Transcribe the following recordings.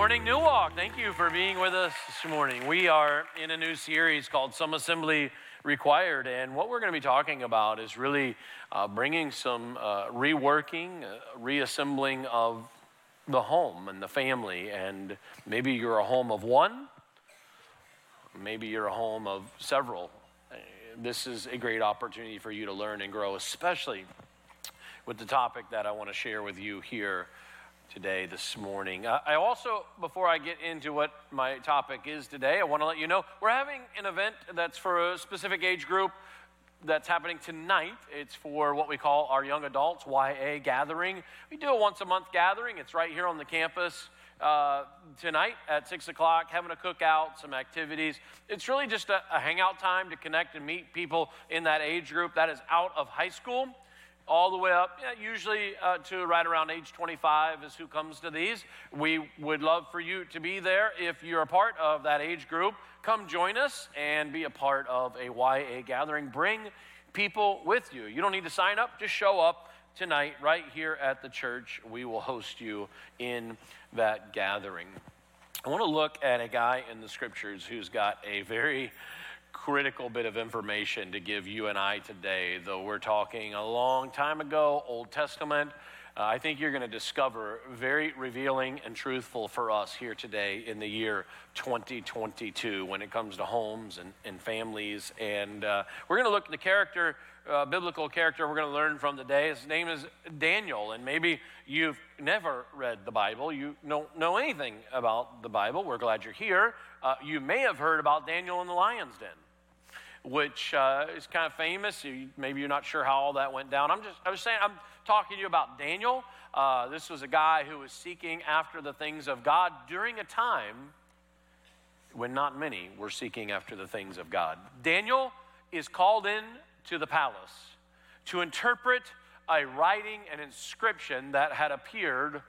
morning, Newark. Thank you for being with us this morning. We are in a new series called Some Assembly Required, and what we're going to be talking about is really uh, bringing some uh, reworking, uh, reassembling of the home and the family. And maybe you're a home of one, maybe you're a home of several. This is a great opportunity for you to learn and grow, especially with the topic that I want to share with you here today, this morning. Uh, I also, before I get into what my topic is today, I want to let you know we're having an event that's for a specific age group that's happening tonight. It's for what we call our young adults YA gathering. We do a once a month gathering, it's right here on the campus. Uh, tonight at 6 o'clock, having a cookout, some activities. It's really just a, a hangout time to connect and meet people in that age group that is out of high school all the way up, usually uh, to right around age 25 is who comes to these. We would love for you to be there. If you're a part of that age group, come join us and be a part of a YA gathering. Bring people with you. You don't need to sign up, just show up tonight right here at the church. We will host you in that gathering. I want to look at a guy in the scriptures who's got a very critical bit of information to give you and I today, though we're talking a long time ago, Old Testament. Uh, I think you're going to discover very revealing and truthful for us here today in the year 2022 when it comes to homes and, and families. And uh, we're going to look at the character, uh, biblical character we're going to learn from today. His name is Daniel. And maybe you've never read the Bible, you don't know anything about the Bible. We're glad you're here. Uh, you may have heard about Daniel in the lion's den which uh, is kind of famous. maybe you're not sure how all that went down. I'm just, I was saying, I'm talking to you about Daniel. Uh, this was a guy who was seeking after the things of God during a time when not many were seeking after the things of God. Daniel is called in to the palace to interpret a writing, an inscription that had appeared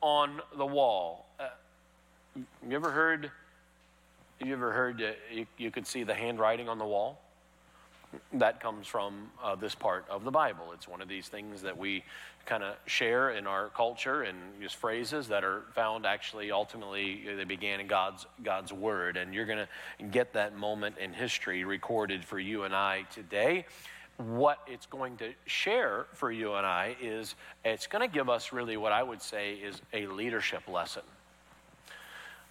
on the wall. Uh, you ever heard you ever heard uh, you, you, could see the handwriting on the wall? That comes from uh, this part of the Bible. It's one of these things that we kind of share in our culture and use phrases that are found actually ultimately they began in God's God's word and you're going to get that moment in history recorded for you and I today what it's going to share for you and I is it's going to give us really what I would say is a leadership lesson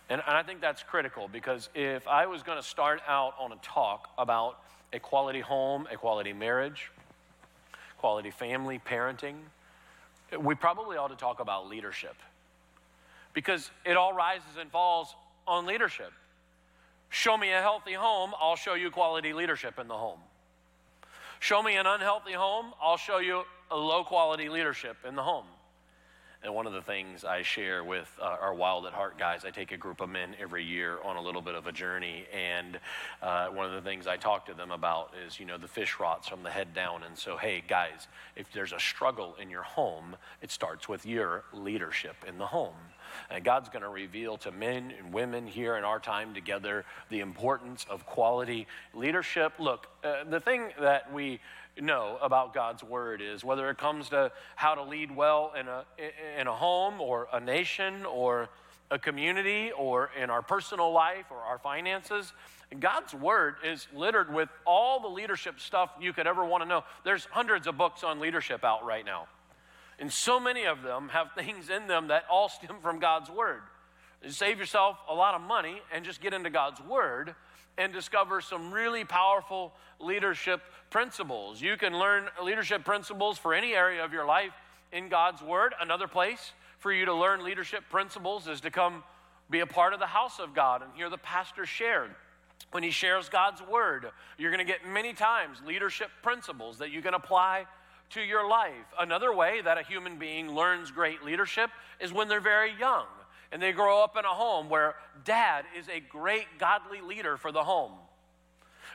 and, I think that's critical because if I was going to start out on a talk about a quality home, a quality marriage, quality family, parenting, we probably ought to talk about leadership because it all rises and falls on leadership. Show me a healthy home, I'll show you quality leadership in the home. Show me an unhealthy home, I'll show you a low quality leadership in the home. And one of the things I share with uh, our Wild at Heart guys, I take a group of men every year on a little bit of a journey. And uh, one of the things I talk to them about is, you know, the fish rots from the head down. And so, hey, guys, if there's a struggle in your home, it starts with your leadership in the home. And God's going to reveal to men and women here in our time together the importance of quality leadership. Look, uh, the thing that we know about God's word is whether it comes to how to lead well in a, in a home or a nation or a community or in our personal life or our finances. God's word is littered with all the leadership stuff you could ever want to know. There's hundreds of books on leadership out right now. And so many of them have things in them that all stem from God's word. save yourself a lot of money and just get into God's word and discover some really powerful leadership principles. You can learn leadership principles for any area of your life in God's Word. Another place for you to learn leadership principles is to come be a part of the house of God and hear the pastor share. When he shares God's Word, you're going to get many times leadership principles that you can apply to your life. Another way that a human being learns great leadership is when they're very young and they grow up in a home where dad is a great godly leader for the home.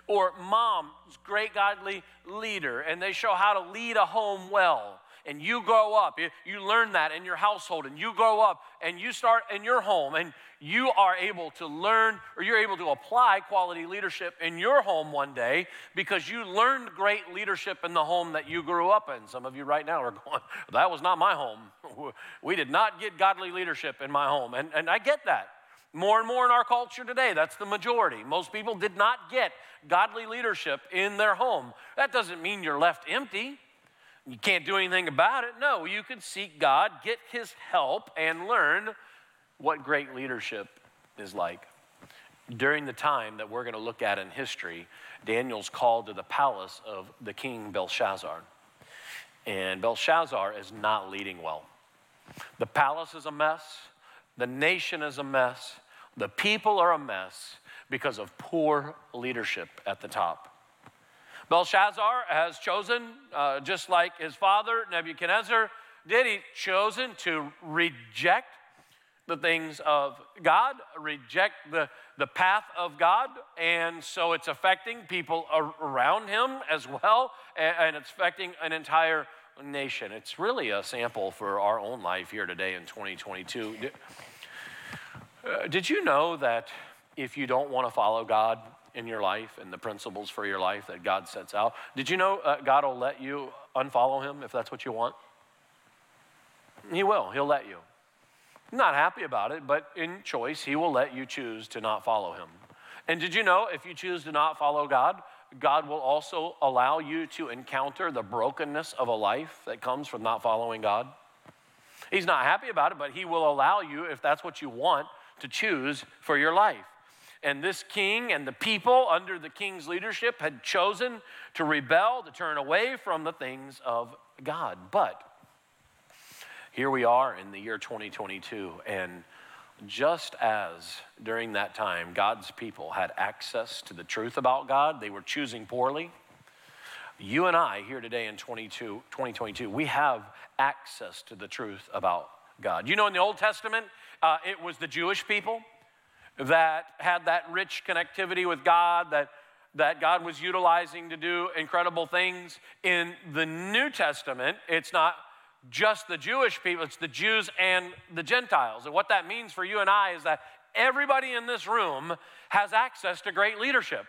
Or mom's great godly leader, and they show how to lead a home well. And you grow up, you learn that in your household, and you grow up and you start in your home, and you are able to learn or you're able to apply quality leadership in your home one day because you learned great leadership in the home that you grew up in. Some of you right now are going, That was not my home. We did not get godly leadership in my home. And, and I get that. More and more in our culture today, that's the majority. Most people did not get godly leadership in their home. That doesn't mean you're left empty. You can't do anything about it. No, you can seek God, get His help, and learn what great leadership is like. During the time that we're going to look at in history, Daniel's called to the palace of the king Belshazzar. And Belshazzar is not leading well. The palace is a mess, the nation is a mess, the people are a mess because of poor leadership at the top. Belshazzar has chosen, uh, just like his father Nebuchadnezzar did, he chosen to reject the things of God, reject the, the path of God, and so it's affecting people around him as well, and, and it's affecting an entire nation. It's really a sample for our own life here today in 2022. Uh, did you know that if you don't want to follow God in your life and the principles for your life that God sets out, did you know uh, God will let you unfollow Him if that's what you want? He will, He'll let you. not happy about it, but in choice, He will let you choose to not follow Him. And did you know if you choose to not follow God, God will also allow you to encounter the brokenness of a life that comes from not following God? He's not happy about it, but He will allow you, if that's what you want, to choose for your life. And this king and the people under the king's leadership had chosen to rebel, to turn away from the things of God. But here we are in the year 2022, and just as during that time God's people had access to the truth about God, they were choosing poorly. You and I, here today in 2022, we have access to the truth about God. You know, in the Old Testament, uh, it was the Jewish people that had that rich connectivity with God, that, that God was utilizing to do incredible things. In the New Testament, it's not just the Jewish people, it's the Jews and the Gentiles. And what that means for you and I is that everybody in this room has access to great leadership.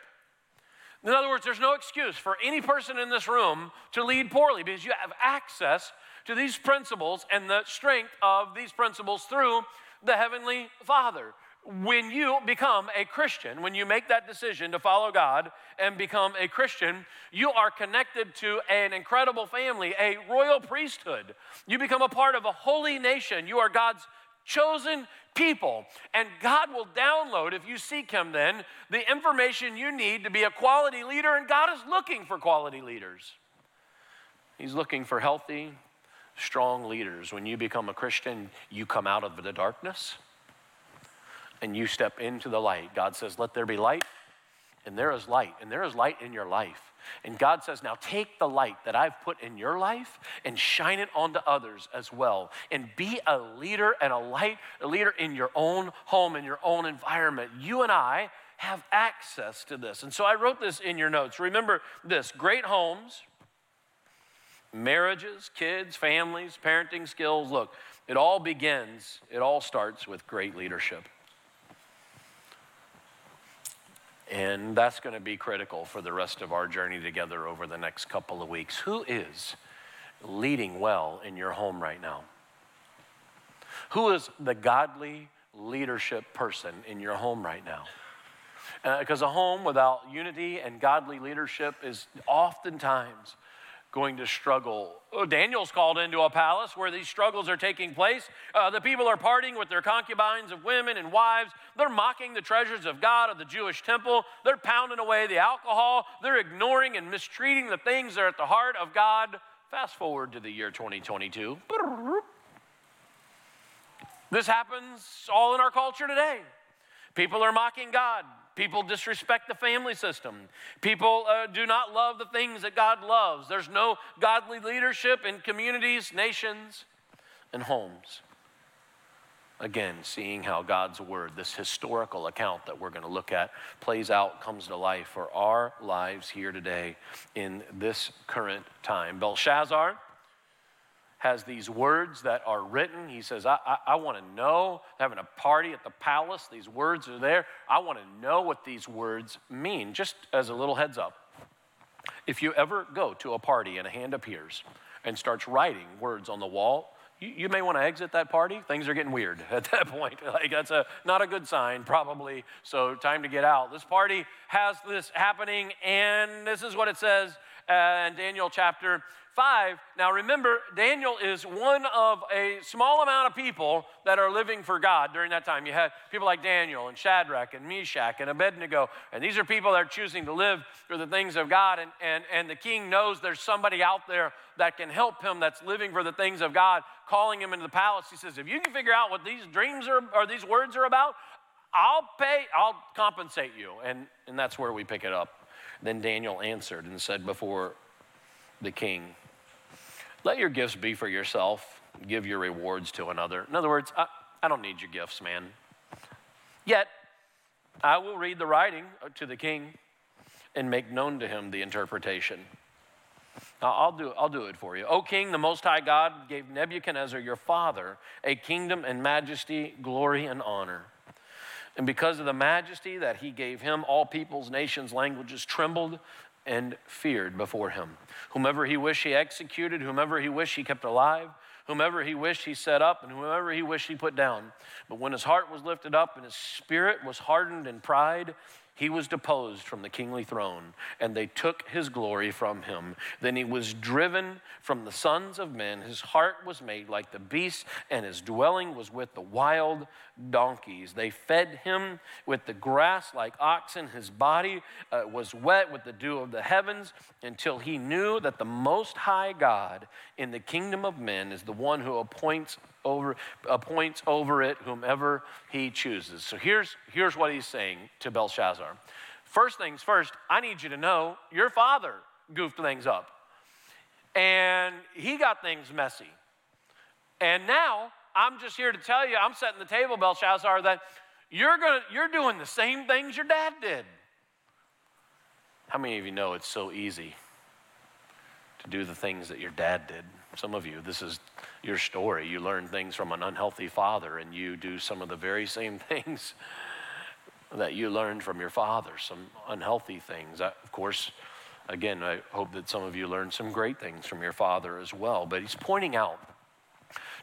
In other words, there's no excuse for any person in this room to lead poorly because you have access to these principles and the strength of these principles through the Heavenly Father. When you become a Christian, when you make that decision to follow God and become a Christian, you are connected to an incredible family, a royal priesthood. You become a part of a holy nation. You are God's chosen people. And God will download, if you seek Him, then the information you need to be a quality leader. And God is looking for quality leaders. He's looking for healthy, strong leaders. When you become a Christian, you come out of the darkness and you step into the light. God says, Let there be light, and there is light, and there is light in your life. And God says, Now take the light that I've put in your life and shine it onto others as well. And be a leader and a light, a leader in your own home, in your own environment. You and I have access to this. And so I wrote this in your notes. Remember this great homes marriages, kids, families, parenting skills. Look, it all begins, it all starts with great leadership. And that's going to be critical for the rest of our journey together over the next couple of weeks. Who is leading well in your home right now? Who is the godly leadership person in your home right now? Because uh, a home without unity and godly leadership is oftentimes going to struggle. Oh, Daniel's called into a palace where these struggles are taking place. Uh, the people are partying with their concubines of women and wives. They're mocking the treasures of God of the Jewish temple. They're pounding away the alcohol. They're ignoring and mistreating the things that are at the heart of God. Fast forward to the year 2022. This happens all in our culture today. People are mocking God. People disrespect the family system. People uh, do not love the things that God loves. There's no godly leadership in communities, nations, and homes. Again, seeing how God's word, this historical account that we're going to look at, plays out, comes to life for our lives here today in this current time. Belshazzar, has these words that are written. He says, I, I, I want to know, having a party at the palace, these words are there. I want to know what these words mean, just as a little heads up. If you ever go to a party and a hand appears and starts writing words on the wall, you, you may want to exit that party. Things are getting weird at that point. Like that's a not a good sign, probably. So time to get out. This party has this happening, and this is what it says uh, in Daniel chapter 5. Now remember, Daniel is one of a small amount of people that are living for God during that time. You had people like Daniel and Shadrach and Meshach and Abednego, and these are people that are choosing to live for the things of God. And, and, and the king knows there's somebody out there that can help him that's living for the things of God, calling him into the palace. He says, If you can figure out what these dreams are or these words are about, I'll pay, I'll compensate you. And, and that's where we pick it up. Then Daniel answered and said before the king, let your gifts be for yourself, give your rewards to another. In other words, I, I don't need your gifts, man. Yet, I will read the writing to the king and make known to him the interpretation. Now, I'll do, I'll do it for you. O king, the Most High God gave Nebuchadnezzar, your father, a kingdom and majesty, glory and honor. And because of the majesty that he gave him, all peoples, nations, languages trembled and feared before him. Whomever he wished he executed, whomever he wished he kept alive, whomever he wished he set up, and whomever he wished he put down. But when his heart was lifted up and his spirit was hardened in pride, he was deposed from the kingly throne, and they took his glory from him. Then he was driven from the sons of men. His heart was made like the beasts, and his dwelling was with the wild donkeys. They fed him with the grass like oxen. His body uh, was wet with the dew of the heavens until he knew that the Most High God in the kingdom of men is the one who appoints over, appoints over it whomever he chooses. So here's, here's what he's saying to Belshazzar. First things first, I need you to know your father goofed things up. And he got things messy. And now I'm just here to tell you, I'm setting the table, Belshazzar, that you're, gonna, you're doing the same things your dad did. How many of you know it's so easy to do the things that your dad did? Some of you, this is your story. You learn things from an unhealthy father, and you do some of the very same things that you learned from your father, some unhealthy things. of course, again, I hope that some of you learned some great things from your father as well. But he's pointing out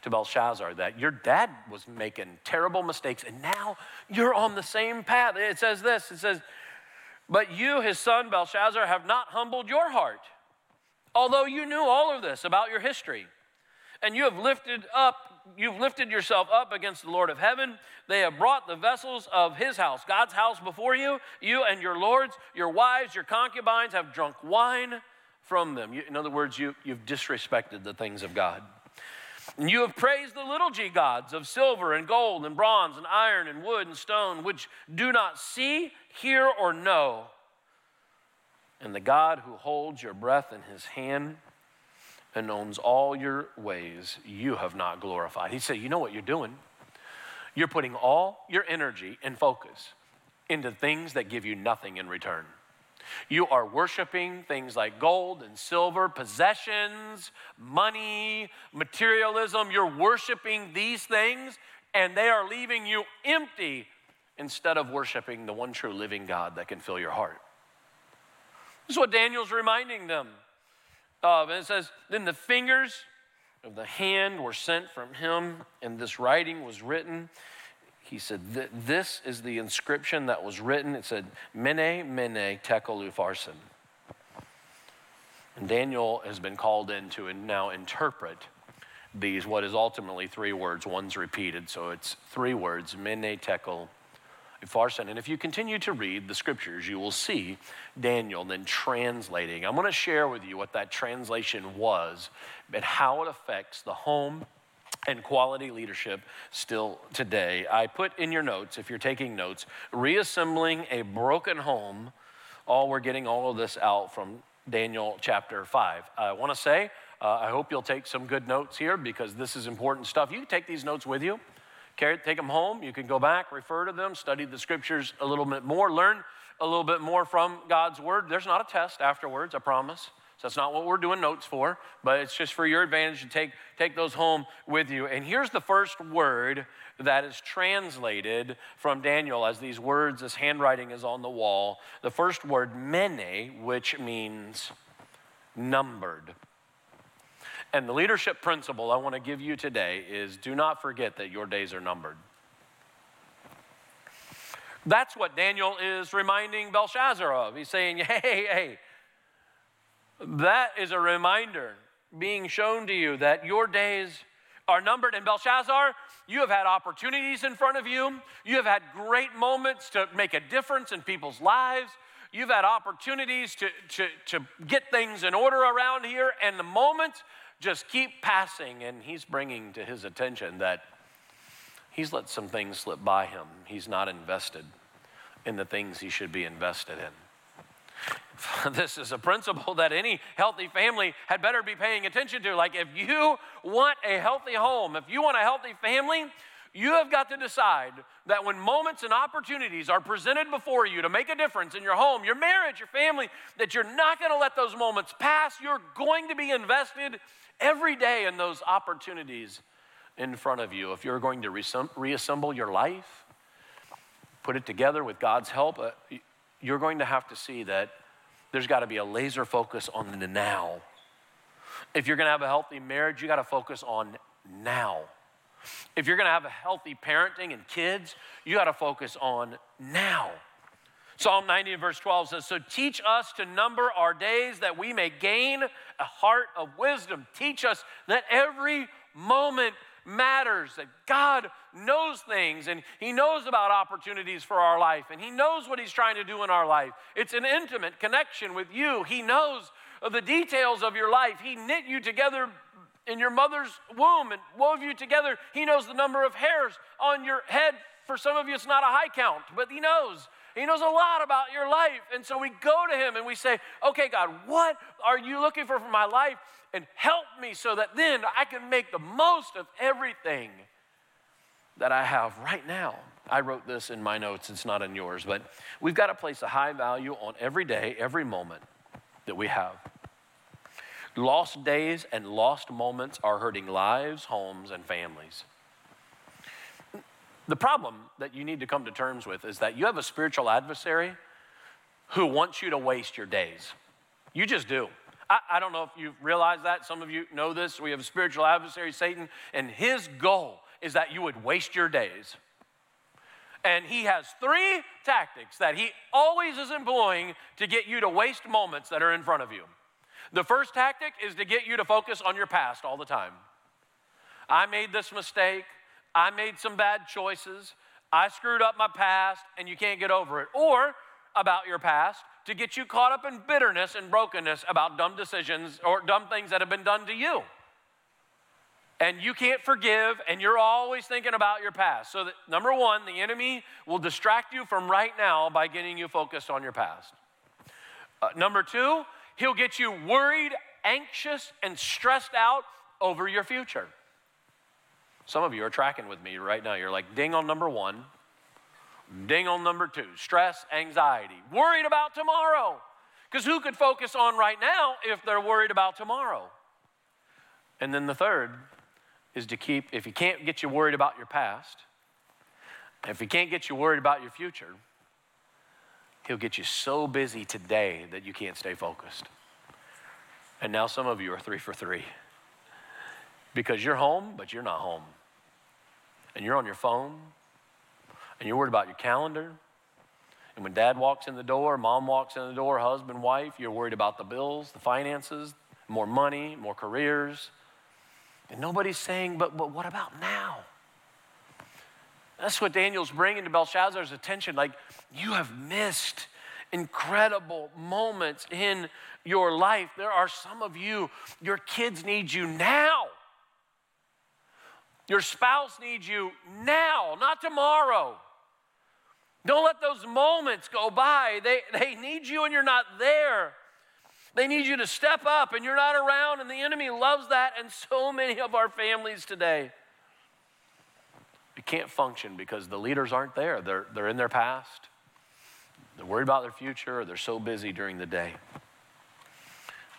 to Belshazzar that your dad was making terrible mistakes, and now you're on the same path. It says this it says, But you, his son Belshazzar, have not humbled your heart Although you knew all of this about your history, and you have lifted up, you've lifted yourself up against the Lord of heaven. They have brought the vessels of his house, God's house, before you. You and your lords, your wives, your concubines have drunk wine from them. You, in other words, you, you've disrespected the things of God. And you have praised the little g gods of silver and gold and bronze and iron and wood and stone, which do not see, hear, or know and the God who holds your breath in his hand and owns all your ways, you have not glorified. He said, You know what you're doing? You're putting all your energy and focus into things that give you nothing in return. You are worshiping things like gold and silver, possessions, money, materialism. You're worshiping these things, and they are leaving you empty instead of worshiping the one true living God that can fill your heart. This is what Daniel's reminding them And it says, Then the fingers of the hand were sent from him, and this writing was written. He said, This is the inscription that was written. It said, Mene, Mene, Tekel Upharsin. And Daniel has been called in to now interpret these, what is ultimately three words. One's repeated, so it's three words Mene, Tekel, Upharsin. And if you continue to read the scriptures, you will see Daniel then translating. I'm going to share with you what that translation was and how it affects the home and quality leadership still today. I put in your notes, if you're taking notes, reassembling a broken home. All we're getting all of this out from Daniel chapter 5. I want to say, uh, I hope you'll take some good notes here because this is important stuff. You can take these notes with you. Carry, take them home. You can go back, refer to them, study the scriptures a little bit more, learn a little bit more from God's word. There's not a test afterwards, I promise. So that's not what we're doing notes for, but it's just for your advantage to take, take those home with you. And here's the first word that is translated from Daniel as these words, this handwriting is on the wall. The first word, mene, which means numbered. And the leadership principle I want to give you today is do not forget that your days are numbered. That's what Daniel is reminding Belshazzar of. He's saying, hey, hey, that is a reminder being shown to you that your days are numbered. And Belshazzar, you have had opportunities in front of you. You have had great moments to make a difference in people's lives. You've had opportunities to, to, to get things in order around here, and the moments just keep passing. And he's bringing to his attention that he's let some things slip by him. He's not invested in the things he should be invested in. This is a principle that any healthy family had better be paying attention to. Like, if you want a healthy home, if you want a healthy family, you have got to decide that when moments and opportunities are presented before you to make a difference in your home, your marriage, your family, that you're not going to let those moments pass. You're going to be invested every day in those opportunities in front of you. If you're going to reassemble your life, put it together with God's help, uh, you're going to have to see that there's got to be a laser focus on the now. If you're going to have a healthy marriage, you got to focus on now. If you're going to have a healthy parenting and kids, you got to focus on now. Psalm 90 verse 12 says, So teach us to number our days that we may gain a heart of wisdom. Teach us that every moment matters, that God knows things and He knows about opportunities for our life and He knows what He's trying to do in our life. It's an intimate connection with you. He knows the details of your life. He knit you together in your mother's womb and wove you together. He knows the number of hairs on your head. For some of you, it's not a high count, but He knows. He knows a lot about your life. And so we go to Him and we say, Okay, God, what are you looking for for my life? And help me so that then I can make the most of everything that I have right now. I wrote this in my notes, it's not in yours, but we've got to place a high value on every day, every moment that we have. Lost days and lost moments are hurting lives, homes, and families. The problem that you need to come to terms with is that you have a spiritual adversary who wants you to waste your days. You just do. I, I don't know if you realize that. Some of you know this. We have a spiritual adversary, Satan, and his goal is that you would waste your days. And he has three tactics that he always is employing to get you to waste moments that are in front of you. The first tactic is to get you to focus on your past all the time. I made this mistake. I made some bad choices. I screwed up my past and you can't get over it. Or about your past to get you caught up in bitterness and brokenness about dumb decisions or dumb things that have been done to you and you can't forgive, and you're always thinking about your past. So, that, number one, the enemy will distract you from right now by getting you focused on your past. Uh, number two, he'll get you worried, anxious, and stressed out over your future. Some of you are tracking with me right now. You're like, ding on number one, ding on number two stress, anxiety, worried about tomorrow. Because who could focus on right now if they're worried about tomorrow? And then the third, is to keep, if he can't get you worried about your past, if he can't get you worried about your future, he'll get you so busy today that you can't stay focused. And now some of you are three for three because you're home, but you're not home. And you're on your phone, and you're worried about your calendar. And when dad walks in the door, mom walks in the door, husband, wife, you're worried about the bills, the finances, more money, more careers, and nobody's saying, but, but what about now? That's what Daniel's bringing to Belshazzar's attention. Like, you have missed incredible moments in your life. There are some of you, your kids need you now. Your spouse needs you now, not tomorrow. Don't let those moments go by. They, they need you and you're not there. They need you to step up and you're not around, and the enemy loves that, and so many of our families today. You can't function because the leaders aren't there. They're, they're in their past, they're worried about their future, or they're so busy during the day.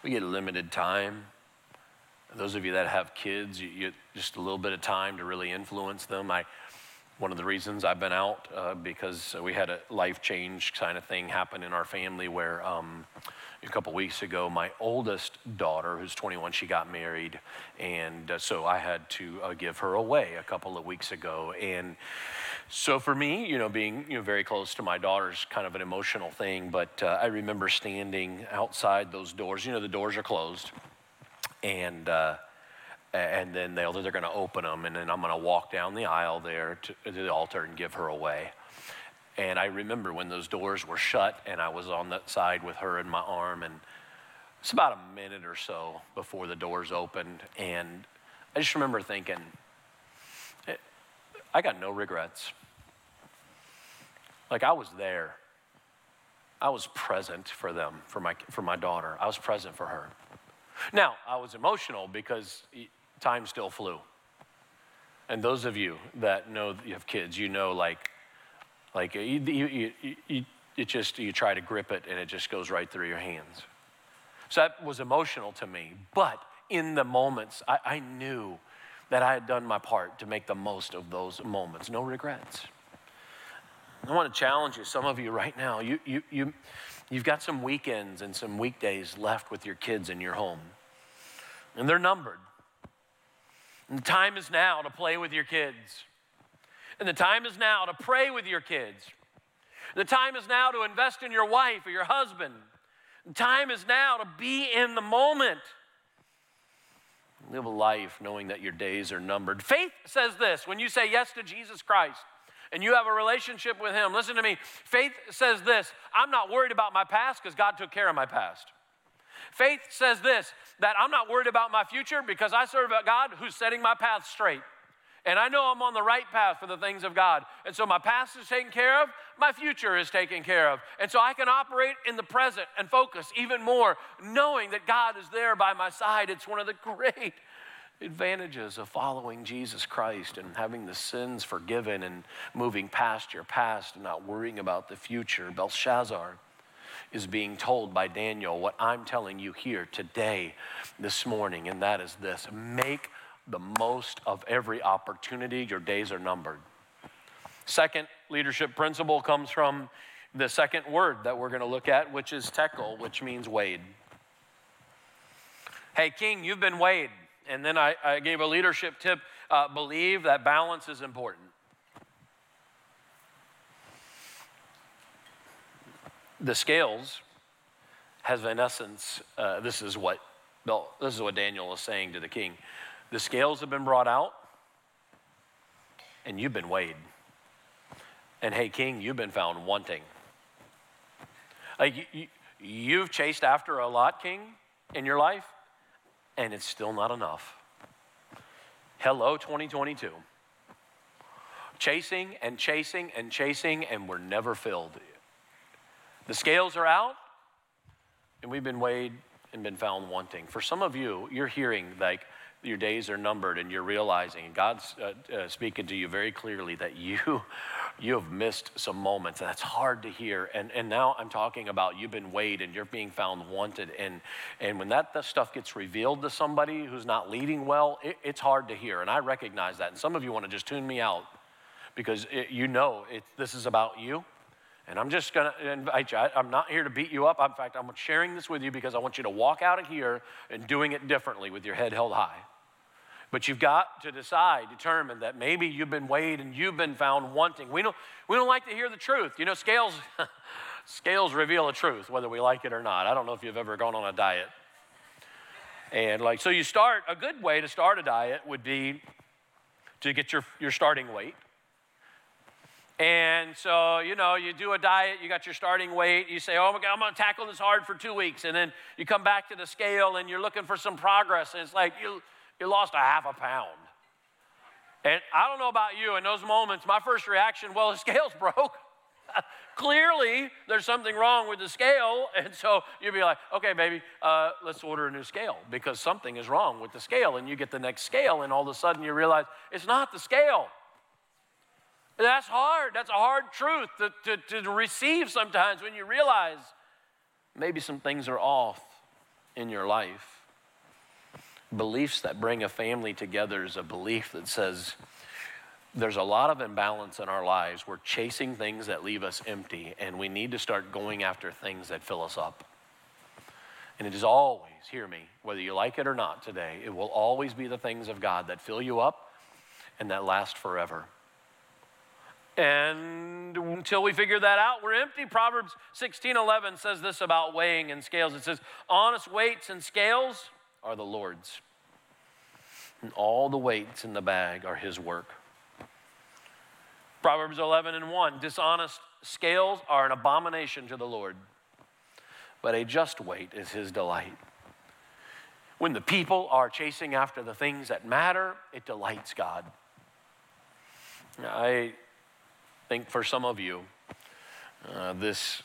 we get limited time. Those of you that have kids, you, you just a little bit of time to really influence them. I, one of the reasons I've been out uh, because we had a life change kind of thing happen in our family where um, a couple weeks ago, my oldest daughter, who's 21, she got married, and uh, so I had to uh, give her away a couple of weeks ago, and so for me, you know, being you know very close to my daughter's kind of an emotional thing. But uh, I remember standing outside those doors. You know, the doors are closed, and uh, and then they'll, they're going to open them, and then I'm going to walk down the aisle there to the altar and give her away. And I remember when those doors were shut, and I was on that side with her in my arm, and it's about a minute or so before the doors opened, and I just remember thinking, eh, I got no regrets. Like I was there. I was present for them, for my, for my daughter. I was present for her. Now, I was emotional because time still flew. And those of you that know you have kids, you know, like, like you, you, you, it just, you try to grip it and it just goes right through your hands. So that was emotional to me. But in the moments, I, I knew that I had done my part to make the most of those moments. No regrets. I want to challenge you, some of you right now, you, you, you, you've got some weekends and some weekdays left with your kids in your home, and they're numbered. And the time is now to play with your kids. And the time is now to pray with your kids. The time is now to invest in your wife or your husband. The time is now to be in the moment. Live a life knowing that your days are numbered. Faith says this when you say yes to Jesus Christ, and you have a relationship with Him, listen to me. Faith says this I'm not worried about my past because God took care of my past. Faith says this that I'm not worried about my future because I serve a God who's setting my path straight. And I know I'm on the right path for the things of God. And so my past is taken care of, my future is taken care of. And so I can operate in the present and focus even more, knowing that God is there by my side. It's one of the great advantages of following Jesus Christ and having the sins forgiven and moving past your past and not worrying about the future. Belshazzar is being told by Daniel what I'm telling you here today, this morning, and that is this make the most of every opportunity. Your days are numbered. Second leadership principle comes from the second word that we're going to look at, which is tekel, which means weighed. Hey, King, you've been weighed. And then I, I gave a leadership tip uh, believe that balance is important. The scales has, in essence, uh, this is what this is what Daniel is saying to the king. The scales have been brought out, and you've been weighed. And hey, king, you've been found wanting. Like you, you've chased after a lot, king, in your life, and it's still not enough. Hello, 2022. Chasing and chasing and chasing, and we're never filled. The scales are out, and we've been weighed and been found wanting. For some of you, you're hearing like your days are numbered, and you're realizing, God's uh, uh, speaking to you very clearly that you you have missed some moments. And that's hard to hear. And, and now I'm talking about you've been weighed and you're being found wanted. And, and when that, that stuff gets revealed to somebody who's not leading well, it, it's hard to hear. And I recognize that. And some of you want to just tune me out because it, you know it, this is about you. And I'm just going to invite you. I, I'm not here to beat you up. In fact, I'm sharing this with you because I want you to walk out of here and doing it differently with your head held high. But you've got to decide, determine that maybe you've been weighed and you've been found wanting. We don't, we don't like to hear the truth. You know, scales, scales reveal a truth, whether we like it or not. I don't know if you've ever gone on a diet. And like, so you start, a good way to start a diet would be to get your, your starting weight. And so, you know, you do a diet, you got your starting weight, you say, oh my God, I'm gonna tackle this hard for two weeks. And then you come back to the scale and you're looking for some progress. And it's like, you, you lost a half a pound. And I don't know about you, in those moments, my first reaction, well, the scale's broke. Clearly, there's something wrong with the scale. And so you'd be like, okay, baby, uh, let's order a new scale because something is wrong with the scale. And you get the next scale, and all of a sudden you realize it's not the scale. That's hard. That's a hard truth to, to, to receive sometimes when you realize maybe some things are off. in your life. Beliefs that bring a family together is a belief that says there's a lot of imbalance in our lives. We're chasing things that leave us empty, and we need to start going after things that fill us up. And it is always, hear me, whether you like it or not today, it will always be the things of God that fill you up and that last forever. And until we figure that out, we're empty. Proverbs 16 11 says this about weighing and scales. It says, Honest weights and scales are the Lord's, and all the weights in the bag are His work. Proverbs 11 and 1 Dishonest scales are an abomination to the Lord, but a just weight is His delight. When the people are chasing after the things that matter, it delights God. I think for some of you, uh, this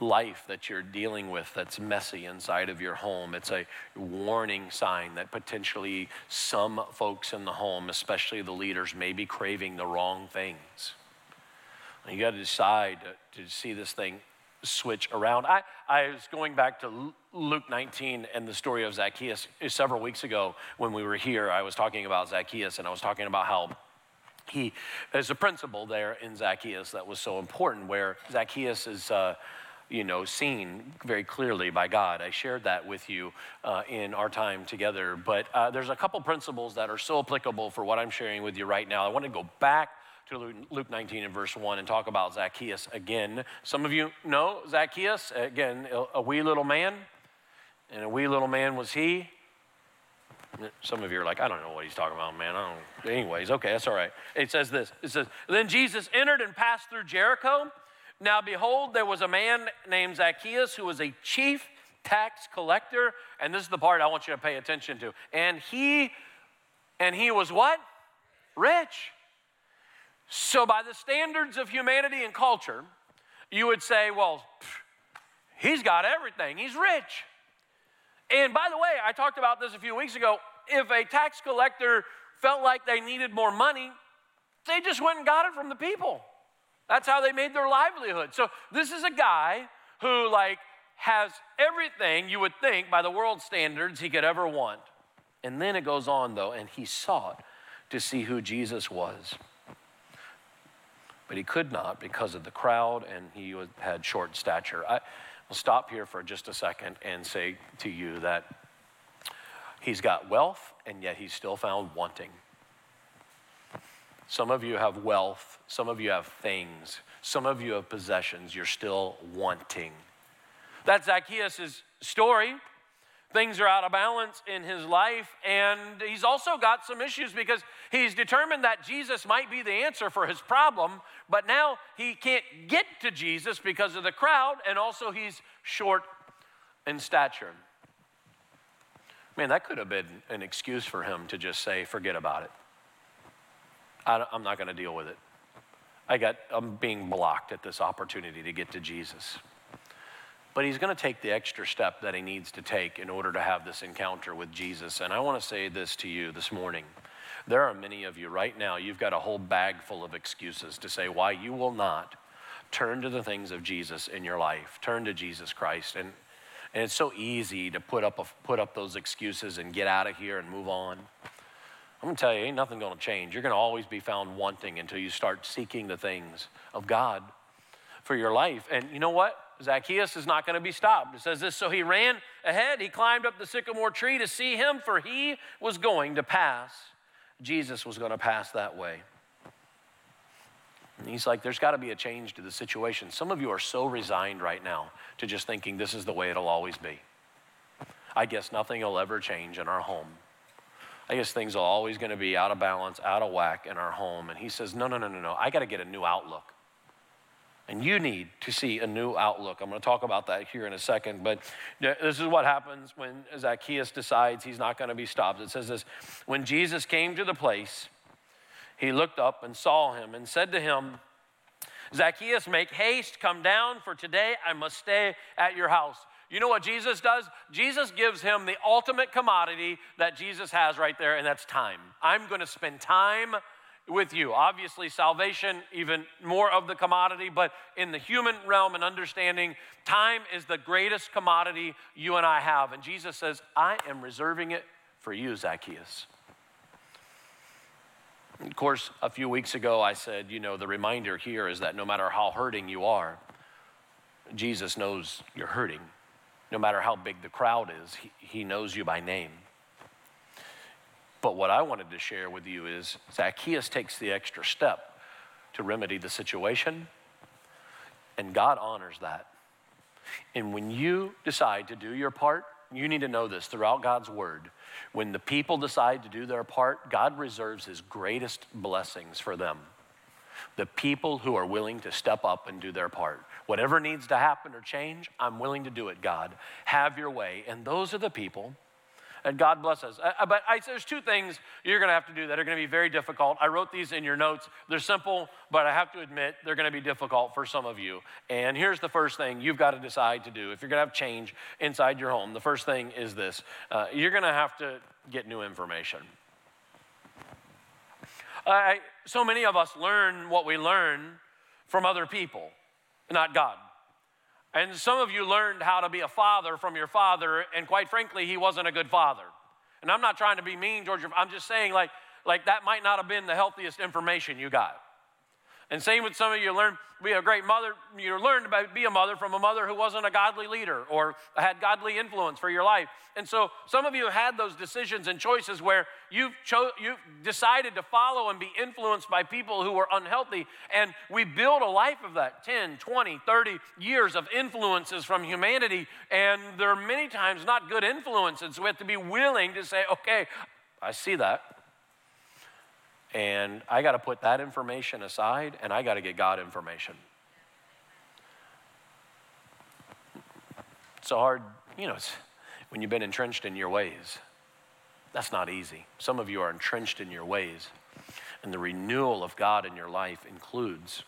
life that you're dealing with that's messy inside of your home, it's a warning sign that potentially some folks in the home, especially the leaders, may be craving the wrong things. You got to decide to, to see this thing switch around. I, I was going back to Luke 19 and the story of Zacchaeus several weeks ago when we were here. I was talking about Zacchaeus and I was talking about how he there's a principle there in Zacchaeus that was so important where Zacchaeus is uh, you know seen very clearly by God. I shared that with you uh, in our time together. But uh, there's a couple principles that are so applicable for what I'm sharing with you right now. I want to go back to Luke 19 and verse 1 and talk about Zacchaeus again. Some of you know Zacchaeus, again, a wee little man, and a wee little man was he. Some of you are like, I don't know what he's talking about, man. I don't. Anyways, okay, that's all right. It says this. It says, Then Jesus entered and passed through Jericho. Now behold, there was a man named Zacchaeus who was a chief tax collector, and this is the part I want you to pay attention to. And he, and he was what? Rich. So by the standards of humanity and culture, you would say, well, he's got everything. He's rich. And by the way, I talked about this a few weeks ago. If a tax collector felt like they needed more money, they just went and got it from the people. That's how they made their livelihood. So this is a guy who like has everything you would think by the world standards he could ever want. And then it goes on though, and he sought to see who Jesus was. But he could not because of the crowd and he had short stature. I, I'll stop here for just a second and say to you that he's got wealth and yet he's still found wanting. Some of you have wealth, some of you have things, some of you have possessions, you're still wanting. That's Zacchaeus' story. Things are out of balance in his life, and he's also got some issues because he's determined that Jesus might be the answer for his problem, but now he can't get to Jesus because of the crowd, and also he's short in stature. Man, that could have been an excuse for him to just say, forget about it. I, am not going to deal with it. I got, I'm being blocked at this opportunity to get to Jesus. But he's going to take the extra step that he needs to take in order to have this encounter with Jesus. And I want to say this to you this morning. There are many of you right now, you've got a whole bag full of excuses to say why you will not turn to the things of Jesus in your life. Turn to Jesus Christ. And, and it's so easy to put up, a, put up those excuses and get out of here and move on. I'm gonna tell you, ain't nothing gonna change. You're gonna always be found wanting until you start seeking the things of God for your life. And you know what? Zacchaeus is not going to be stopped. It says this So he ran ahead, he climbed up the sycamore tree to see him, for he was going to pass. Jesus was going to pass that way. And he's like, There's got to be a change to the situation. Some of you are so resigned right now to just thinking this is the way it'll always be. I guess nothing will ever change in our home. I guess things are always going to be out of balance, out of whack in our home. And he says, No, no, no, no, no. I got to get a new outlook. And you need to see a new outlook. I'm going to talk about that here in a second. But this is what happens when Zacchaeus decides he's not going to be stopped. It says this When Jesus came to the place, he looked up and saw him and said to him, Zacchaeus, make haste, come down, for today I must stay at your house. You know what Jesus does? Jesus gives him the ultimate commodity that Jesus has right there, and that's time. I'm going to spend time with you. Obviously, salvation, even more of the commodity, but in the human realm and understanding, time is the greatest commodity you and I have. And Jesus says, I am reserving it for you, Zacchaeus. Of course, a few weeks ago, I said, you know, the reminder here is that no matter how hurting you are, Jesus knows you're hurting. No matter how big the crowd is, he, he knows you by name. But what I wanted to share with you is Zacchaeus takes the extra step to remedy the situation, and God honors that. And when you decide to do your part, you need to know this throughout God's word. When the people decide to do their part, God reserves his greatest blessings for them. The people who are willing to step up and do their part. Whatever needs to happen or change, I'm willing to do it, God. Have your way. And those are the people and God bless us. Uh, but I, there's two things you're going to have to do that are going to be very difficult. I wrote these in your notes. They're simple, but I have to admit they're going to be difficult for some of you. And here's the first thing you've got to decide to do if you're going to have change inside your home. The first thing is this uh, you're going to have to get new information. I, so many of us learn what we learn from other people, not God. And some of you learned how to be a father from your father, and quite frankly, he wasn't a good father. And I'm not trying to be mean, George. I'm just saying, like, like that might not have been the healthiest information you got. And same with some of you learn be a great mother. You learned to be a mother from a mother who wasn't a godly leader or had godly influence for your life. And so some of you had those decisions and choices where you've, cho- you've decided to follow and be influenced by people who were unhealthy. And we build a life of that 10, 20, 30 years of influences from humanity. And there are many times not good influences. So we have to be willing to say, okay, I see that. And I got to put that information aside and I got to get God information. It's so hard, you know, it's when you've been entrenched in your ways. That's not easy. Some of you are entrenched in your ways. And the renewal of God in your life includes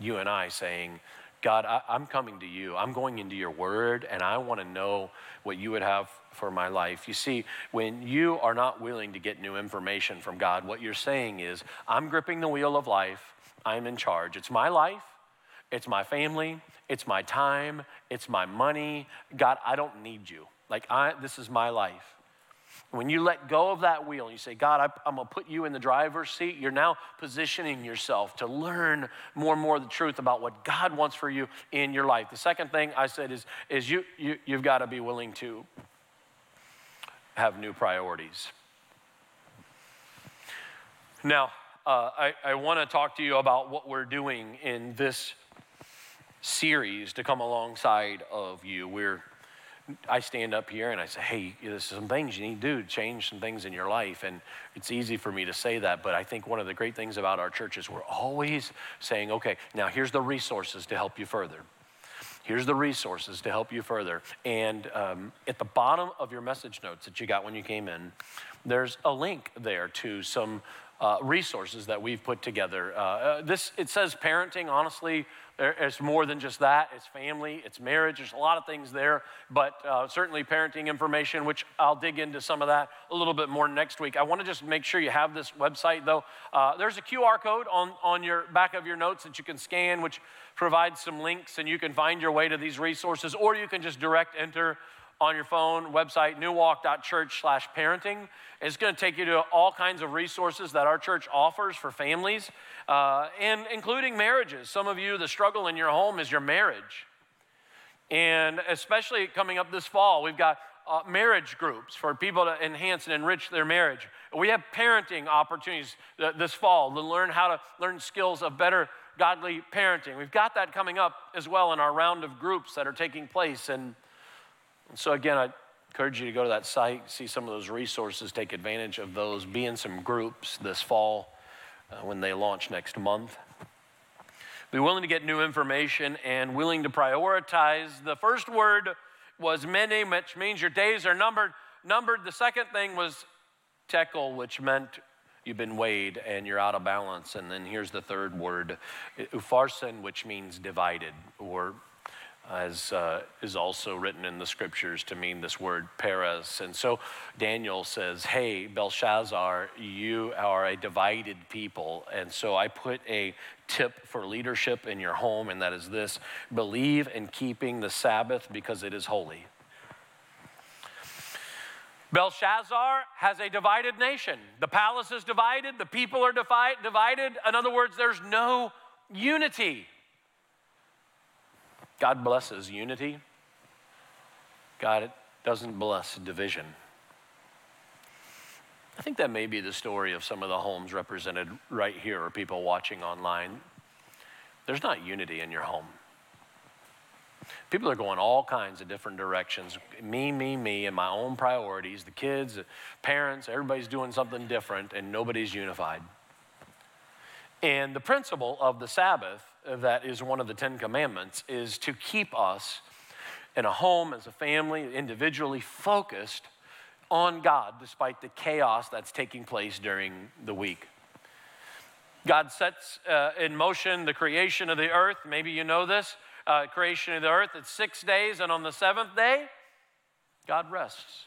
you and I saying, God, I, am coming to you. I'm going into your word, and I want to know what you would have for my life. You see, when you are not willing to get new information from God, what you're saying is, I'm gripping the wheel of life, I'm in charge. It's my life, it's my family, it's my time, it's my money. God, I don't need you. Like, I, this is my life. When you let go of that wheel and you say, God, I, am going to put you in the driver's seat, you're now positioning yourself to learn more and more the truth about what God wants for you in your life. The second thing I said is, is you, you, you've got to be willing to have new priorities. Now, uh, I, I want to talk to you about what we're doing in this series to come alongside of you. We're I stand up here and I say, hey, there's some things you need to do to change some things in your life. And it's easy for me to say that, but I think one of the great things about our church is we're always saying, okay, now here's the resources to help you further. Here's the resources to help you further. And um, at the bottom of your message notes that you got when you came in, there's a link there to some uh, resources that we've put together. Uh, uh this it says parenting. Honestly, it's more than just that. It's family, it's marriage. There's a lot of things there, but uh, certainly parenting information, which I'll dig into some of that a little bit more next week. I want to just make sure you have this website, though. Uh, there's a QR code on, on your back of your notes that you can scan, which provides some links, and you can find your way to these resources, or you can just direct enter on your phone website, newwalk.church slash parenting. It's going to take you to all kinds of resources that our church offers for families, uh, and including marriages. Some of you, the struggle in your home is your marriage. And especially coming up this fall, we've got uh, marriage groups for people to enhance and enrich their marriage. We have parenting opportunities this fall to learn how to learn skills of better godly parenting. We've got that coming up as well in our round of groups that are taking place. And and so, again, I encourage you to go to that site, see some of those resources, take advantage of those, be in some groups this fall uh, when they launch next month. Be willing to get new information and willing to prioritize. The first word was mene, which means your days are numbered. Numbered. The second thing was tekel, which meant you've been weighed and you're out of balance. And then here's the third word, upharsin, which means divided or as uh, is also written in the scriptures to mean this word Peres. And so Daniel says, Hey, Belshazzar, you are a divided people. And so I put a tip for leadership in your home, and that is this believe in keeping the Sabbath because it is holy. Belshazzar has a divided nation. The palace is divided, the people are divided. In other words, there's no unity. God blesses unity, God doesn't bless division. I think that may be the story of some of the homes represented right here or people watching online. There's not unity in your home. People are going all kinds of different directions. Me, me, me, and my own priorities. The kids, the parents, everybody's doing something different, and nobody's unified. And the principle of the Sabbath, that is one of the Ten Commandments, is to keep us in a home, as a family, individually focused on God despite the chaos that's taking place during the week. God sets uh, in motion the creation of the earth. Maybe you know this uh, creation of the earth. It's six days, and on the seventh day, God rests.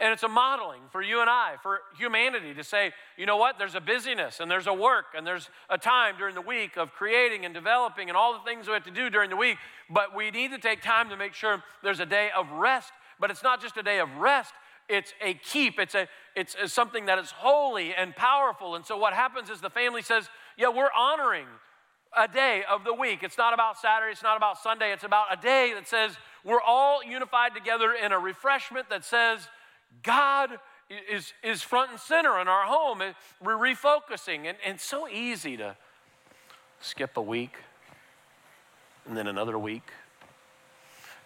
And it's a modeling for you and I, for humanity to say, you know what, there's a busyness and there's a work and there's a time during the week of creating and developing and all the things we have to do during the week. But we need to take time to make sure there's a day of rest. But it's not just a day of rest, it's a keep, it's, a, it's, something that is holy and powerful. And so what happens is the family says, yeah, we're honoring a day of the week. It's not about Saturday, it's not about Sunday, it's about a day that says we're all unified together in a refreshment that says, God is, is front and center in our home. We're refocusing. And, and so easy to skip a week, and then another week,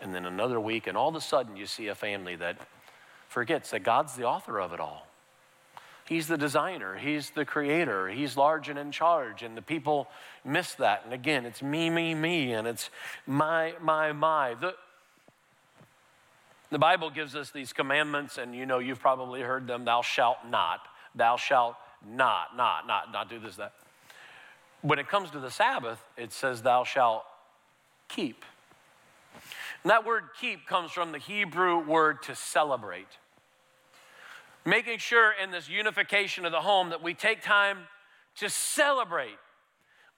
and then another week, and all of a sudden you see a family that forgets that God's the author of it all. He's the designer, He's the creator, He's large and in charge, and the people miss that. And again, it's me, me, me, and it's my, my, my. The, the Bible gives us these commandments, and you know, you've probably heard them thou shalt not, thou shalt not, not, not, not do this, that. When it comes to the Sabbath, it says thou shalt keep. And that word keep comes from the Hebrew word to celebrate. Making sure in this unification of the home that we take time to celebrate.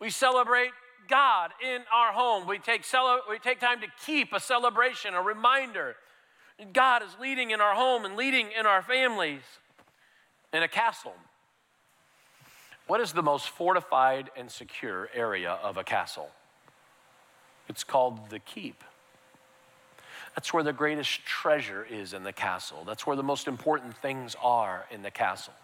We celebrate God in our home. We take, we take time to keep a celebration, a reminder God is leading in our home and leading in our families in a castle. What is the most fortified and secure area of a castle? It's called the keep. That's where the greatest treasure is in the castle. That's where the most important things are in the castle.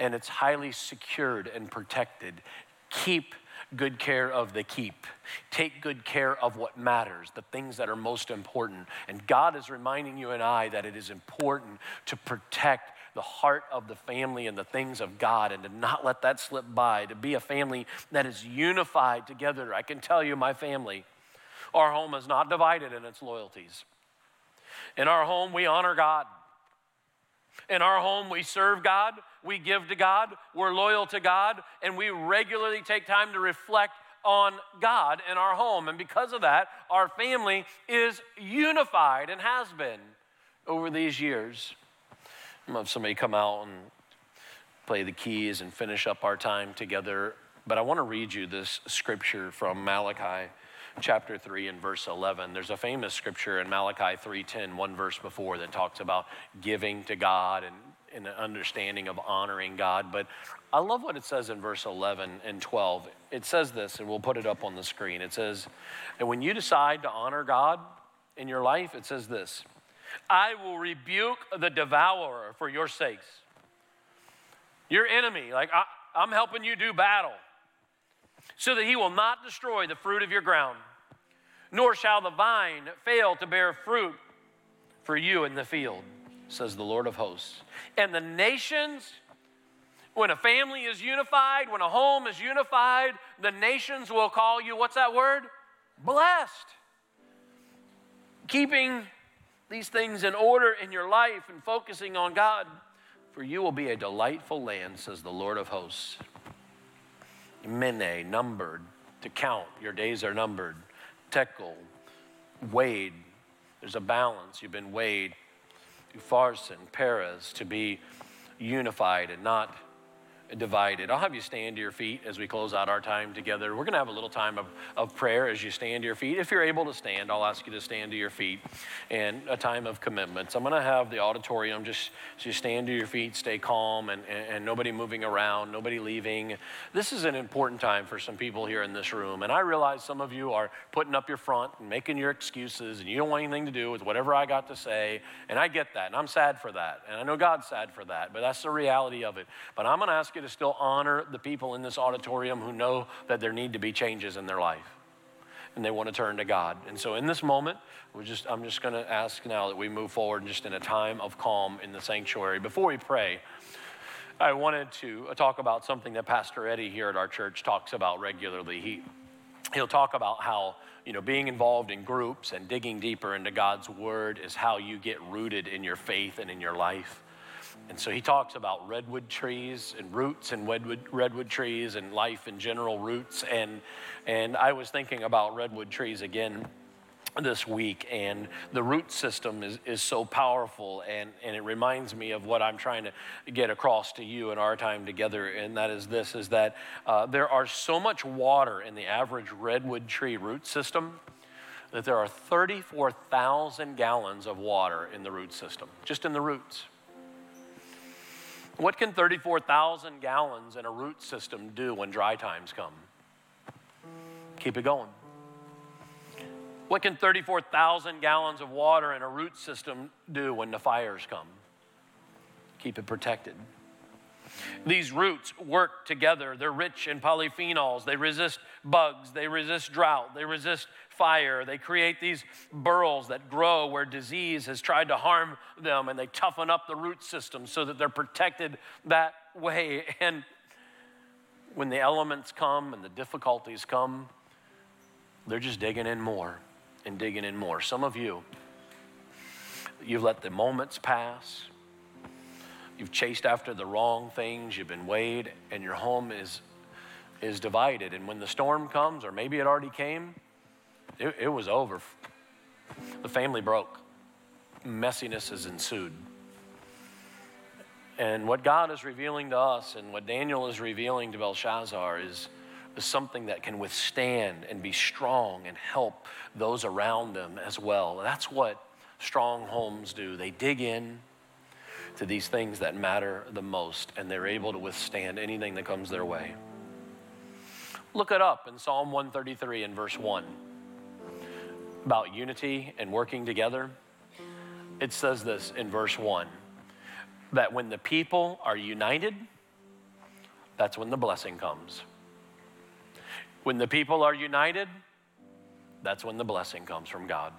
And it's highly secured and protected. Keep good care of the keep. Take good care of what matters, the things that are most important. And God is reminding you and I that it is important to protect the heart of the family and the things of God and to not let that slip by, to be a family that is unified together. I can tell you, my family, our home is not divided in its loyalties. In our home, we honor God. In our home, we serve God, we give to God, we're loyal to God, and we regularly take time to reflect on God in our home. And because of that, our family is unified and has been over these years. I'm have somebody come out and play the keys and finish up our time together. But I want to read you this scripture from Malachi chapter 3 and verse 11. There's a famous scripture in Malachi 3:10, one verse before, that talks about giving to God and, and an understanding of honoring God. But I love what it says in verse 11 and 12. It says this, and we'll put it up on the screen. It says, And when you decide to honor God in your life, it says this I will rebuke the devourer for your sakes. Your enemy, like I, I'm helping you do battle so that he will not destroy the fruit of your ground, nor shall the vine fail to bear fruit for you in the field, says the Lord of hosts. And the nations, when a family is unified, when a home is unified, the nations will call you, what's that word? Blessed. Keeping these things in order in your life and focusing on God, for you will be a delightful land, says the Lord of hosts mene, numbered, to count. Your days are numbered. Tekel, weighed. There's a balance. You've been weighed Farson, Peres to be unified and not divided. I'll have you stand to your feet as we close out our time together. We're going to have a little time of, of prayer as you stand to your feet. If you're able to stand, I'll ask you to stand to your feet and a time of commitments. I'm going to have the auditorium just, just stand to your feet, stay calm, and, and, and nobody moving around, nobody leaving. This is an important time for some people here in this room. And I realize some of you are putting up your front and making your excuses, and you don't want anything to do with whatever I got to say. And I get that, and I'm sad for that. And I know God's sad for that, but that's the reality of it. But I'm going to ask you to still honor the people in this auditorium who know that there need to be changes in their life and they want to turn to God. And so in this moment, we just, I'm just going to ask now that we move forward just in a time of calm in the sanctuary. Before we pray, I wanted to uh, talk about something that Pastor Eddie here at our church talks about regularly. He, he'll talk about how you know being involved in groups and digging deeper into God's word is how you get rooted in your faith and in your life. And so he talks about redwood trees and roots and redwood, redwood trees and life in general, roots. And, and I was thinking about redwood trees again this week. And the root system is, is so powerful. And, and it reminds me of what i'm trying to get across to you in our time together. And that is this is that uh, there are so much water in the average redwood tree root system that there are 34000 gallons of water in the root system just in the roots what can 34,000 gallons in a root system do when dry times come? Keep it going. What can 34,000 gallons of water in a root system do when the fires come? Keep it protected. These roots work together. They're rich in polyphenols. They resist bugs. They resist drought. They resist fire. They create these burls that grow where disease has tried to harm them, and they toughen up the root system so that they're protected that way. And when the elements come and the difficulties come, they're just digging in more and digging in more. Some of you, you've let the moments pass. You've chased after the wrong things. You've been weighed, and your home is, is divided. And when the storm comes, or maybe it already came, it, it was over. The family broke. Messiness has ensued. And what God is revealing to us and what Daniel is revealing to Belshazzar is, is something that can withstand and be strong and help those around them as well. That's what strong homes do. They dig in to these things that matter the most, and they're able to withstand anything that comes their way. Look it up in Psalm 133 and verse 1 about unity and working together, it says this in verse 1 that when the people are united, that's when the blessing comes. When the people are united, that's when the blessing comes from God.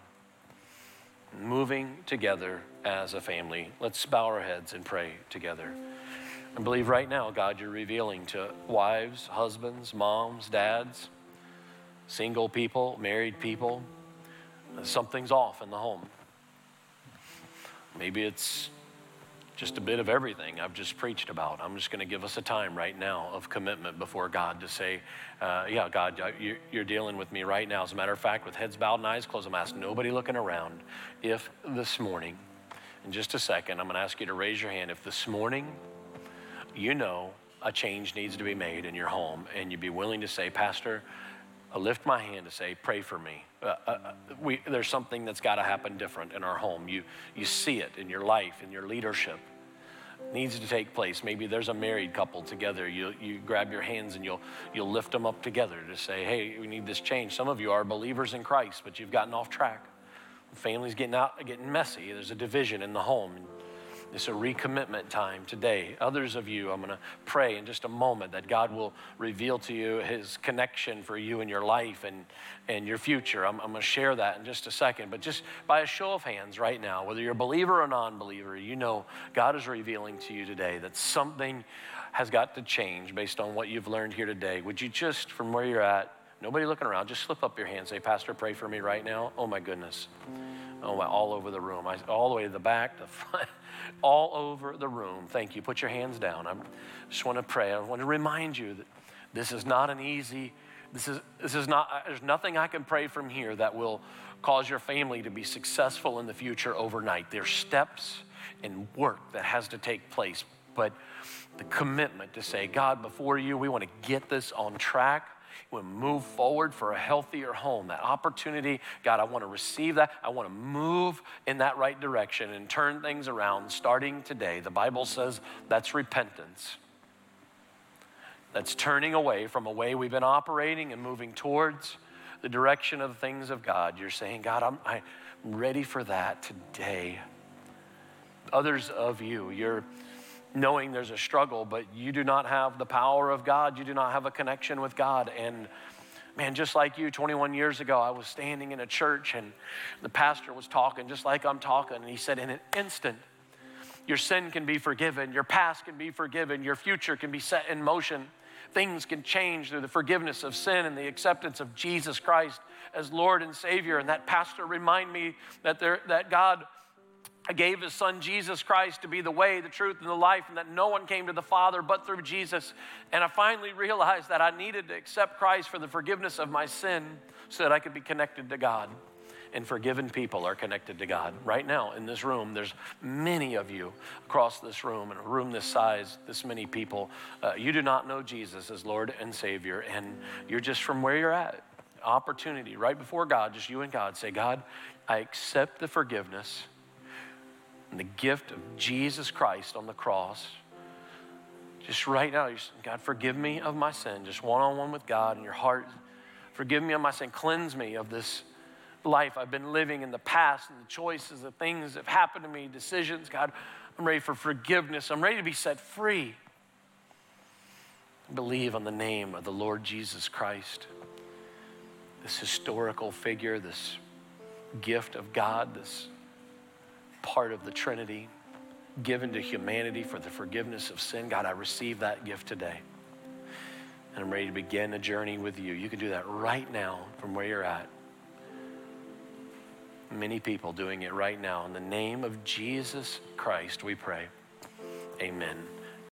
Moving together as a family. Let's bow our heads and pray together. I believe right now, God, you're revealing to wives, husbands, moms, dads, single people, married people something's off in the home. Maybe it's just a bit of everything I've just preached about. I'm just going to give us a time right now of commitment before God to say, uh, Yeah, God, you're dealing with me right now. As a matter of fact, with heads bowed and eyes closed, I'm asking nobody looking around if this morning, in just a second, I'm going to ask you to raise your hand. If this morning you know a change needs to be made in your home and you'd be willing to say, Pastor, I lift my hand to say, Pray for me uh, uh, we, there's something that's got to happen different in our home. You, you see it in your life, in your leadership. It needs to take place. Maybe there's a married couple together. You, you grab your hands and you'll, you'll lift them up together to say, hey, we need this change. Some of you are believers in Christ, but you've gotten off track. The family's getting out, getting messy. There's a division in the home. It's a recommitment time today. Others of you, I'm going to pray in just a moment that God will reveal to you his connection for you in your life and, and your future. I'm, I'm going to share that in just a second. But just by a show of hands right now, whether you're a believer or non believer, you know God is revealing to you today that something has got to change based on what you've learned here today. Would you just, from where you're at, nobody looking around, just slip up your hand say, Pastor, pray for me right now? Oh my goodness. Oh, all over the room, I, all the way to the back, the front all over the room. Thank you. Put your hands down. I just want to pray. I want to remind you that this is not an easy This is, this is not, there's nothing I can pray from here that will cause your family to be successful in the future overnight. There's steps and work that has to take place. But the commitment to say, God, before you, we want to get this on track. We move forward for a healthier home. That opportunity, God, I want to receive that. I want to move in that right direction and turn things around starting today. The Bible says that's repentance. That's turning away from a way we've been operating and moving towards the direction of things of God. You're saying, God, I'm, I'm ready for that today. Others of you, you're knowing there's a struggle, but you do not have the power of God. You do not have a connection with God. And man, just like you, 21 years ago, I was standing in a church and the pastor was talking just like I'm talking. And he said, in an instant, your sin can be forgiven, your past can be forgiven, your future can be set in motion. Things can change through the forgiveness of sin and the acceptance of Jesus Christ as Lord and Savior. And that pastor reminded me that, there, that God gave his son Jesus Christ to be the way, the truth, and the life, and that no one came to the Father but through Jesus. And I finally realized that I needed to accept Christ for the forgiveness of my sin so that I could be connected to God. And forgiven people are connected to God. Right now in this room, there's many of you across this room, in a room this size, this many people. Uh, you do not know Jesus as Lord and Savior, and you're just from where you're at. Opportunity right before God, just you and God. Say, God, I accept the forgiveness and the gift of Jesus Christ on the cross. Just right now, God, forgive me of my sin. Just one on one with God in your heart. Forgive me of my sin. Cleanse me of this life I've been living in the past and the choices, the things that have happened to me, decisions. God, I'm ready for forgiveness. I'm ready to be set free. Believe on the name of the Lord Jesus Christ, this historical figure, this gift of God, this part of the Trinity given to humanity for the forgiveness of sin. God, I receive that gift today. And I'm ready to begin a journey with you. You can do that right now from where you're at. Many people doing it right now. In the name of Jesus Christ, we pray. Amen.